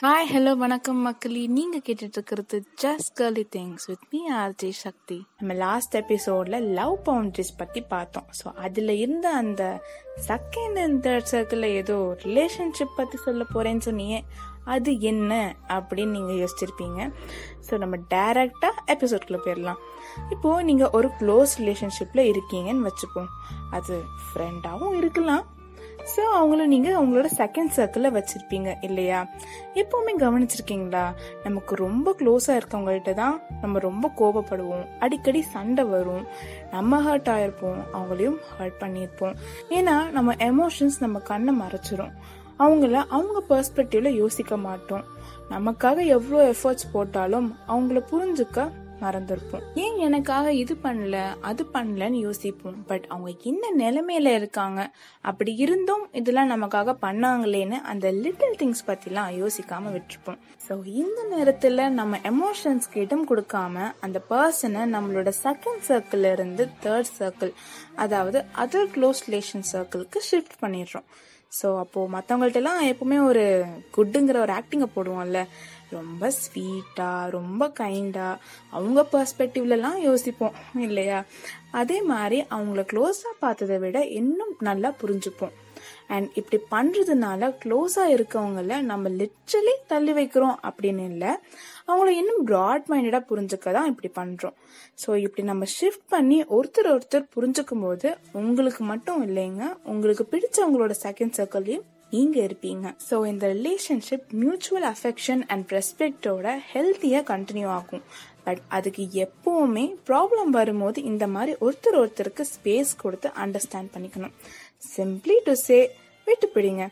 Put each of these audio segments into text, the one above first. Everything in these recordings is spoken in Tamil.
ஹாய் ஹலோ வணக்கம் மக்களே. நீங்கள் கேட்டுட்டு இருக்கிறது just girly things with me RJ Sakthi நம்ம லாஸ்ட் எபிசோட்ல லவ் பவுண்ட்ரிஸ் பற்றி பார்த்தோம். ஸோ அதில் இருந்த அந்த செகண்ட் அண்ட் தேர்ட் சர்க்கிளில் ஏதோ ரிலேஷன்ஷிப் பற்றி சொல்ல போகிறேன்னு சொன்னீங்க. அது என்ன அப்படின்னு நீங்கள் யோசிச்சிருப்பீங்க. ஸோ நம்ம டைரக்டா எபிசோட்குள்ளே போயிடலாம். இப்போது நீங்கள் ஒரு க்ளோஸ் ரிலேஷன்ஷிப்பில் இருக்கீங்கன்னு வச்சுப்போம் அது ஃப்ரெண்டாகவும் இருக்கலாம். ஸோ அவங்கள நீங்க உங்களோட செகண்ட் சர்க்கிளில் வச்சிருப்பீங்க இல்லையா? எப்பவுமே கவனிச்சிருக்கீங்களா? நமக்கு ரொம்ப க்ளோஸா இருக்கவங்கள்ட்ட தான் நம்ம ரொம்ப கோபப்படுவோம். அடிக்கடி சண்டை வரும். நம்ம ஹர்ட் ஆயிருப்போம். அவங்களையும் ஹர்ட் பண்ணியிருப்போம். ஏன்னா நம்ம எமோஷன்ஸ் நம்ம கண்ணை மறைச்சிரும். அவங்கள அவங்க பெர்ஸ்பெக்டிவ்ல யோசிக்க மாட்டோம். நமக்காக எவ்வளோ எஃபர்ட்ஸ் போட்டாலும் அவங்கள புரிஞ்சுக்க மறந்துருப்போம். ஏன் எனக்காக இது பண்ணல அது பண்ணலன்னு யோசிப்போம். பட் அவங்க என்ன நிலைமையில இருக்காங்க? அப்படி இருந்தும் இதெல்லாம் நமக்காக பண்ணாங்களேன்னு அந்த லிட்டில் திங்ஸ் பத்திலாம் யோசிக்காம விட்டுருப்போம். ஸோ இந்த நேரத்துல நம்ம எமோஷன்ஸ்க்கு இடம் கொடுக்காம அந்த பர்சனை நம்மளோட செகண்ட் சர்க்கிள் இருந்து தேர்ட் சர்க்கிள் அதாவது அதர் க்ளோஸ் ரிலேஷன் சர்க்கிளுக்கு ஷிஃப்ட் பண்ணிடுறோம். ஸோ அப்போது மற்றவங்கள்ட்டலாம் எப்பவுமே ஒரு குட்டுங்கிற ஒரு ஆக்டிங்கை போடுவோம்ல. ரொம்ப ஸ்வீட்டாக ரொம்ப கைண்டாக அவங்க பர்ஸ்பெக்டிவ்லலாம் யோசிப்போம் இல்லையா? அதே மாதிரி அவங்கள க்ளோஸாக பார்த்ததை விட இன்னும் நல்லா புரிஞ்சுப்போம். அண்ட் இப்படி பண்றதுனால க்ளோஸா இருக்கவங்கள நம்ம லிட்ரலி தள்ளி வைக்கிறோம் அப்படின்னு இல்லை. அவங்கள இன்னும் ப்ராட் மைண்டடா புரிஞ்சுக்க தான் இப்படி பண்றோம். ஸோ இப்படி நம்ம ஷிஃப்ட் பண்ணி ஒருத்தர் ஒருத்தர் புரிஞ்சுக்கும் போது உங்களுக்கு மட்டும் இல்லைங்க உங்களுக்கு பிடிச்சவங்களோட செகண்ட் சர்க்கிளையும் நீங்க இருப்பீங்க. ஸோ இந்த ரிலேஷன்ஷிப் மியூச்சுவல் அஃபெக்ஷன் அண்ட் ரெஸ்பெக்டோட ஹெல்த்தியா கண்டினியூ ஆகும். பட் அதுக்கு எப்பவுமே ப்ராப்ளம் வரும்போது இந்த மாதிரி ஒருத்தர் ஒருத்தருக்கு ஸ்பேஸ் கொடுத்து அண்டர்ஸ்டாண்ட் பண்ணிக்கணும். சிம்பிளி டு சே விட்டு பிடிங்க.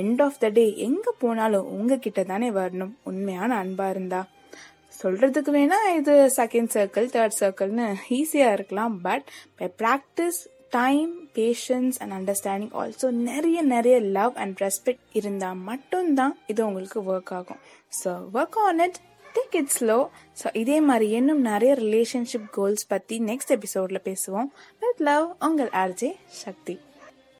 எண்ட் ஆஃப் த டே எங்க போனாலும் உங்ககிட்ட தானே வரணும். உண்மையான அன்பா இருந்தா. சொல்றதுக்கு வேணா இது செகண்ட் சர்க்கிள் தேர்ட் சர்க்கிள்னு ஈஸியா இருக்கலாம். But by practice time patience and understanding also நிறைய நிறைய லவ் அண்ட் ரெஸ்பெக்ட் இருந்தால் மட்டும்தான் இது உங்களுக்கு ஒர்க் ஆகும். So work on it take it slow so இதே மாதிரி இன்னும் நிறைய ரிலேஷன்ஷிப் கோல்ஸ் பற்றி நெக்ஸ்ட் எபிசோட்ல பேசுவோம். வித் லவ் உங்கள் ஆர்ஜே சக்தி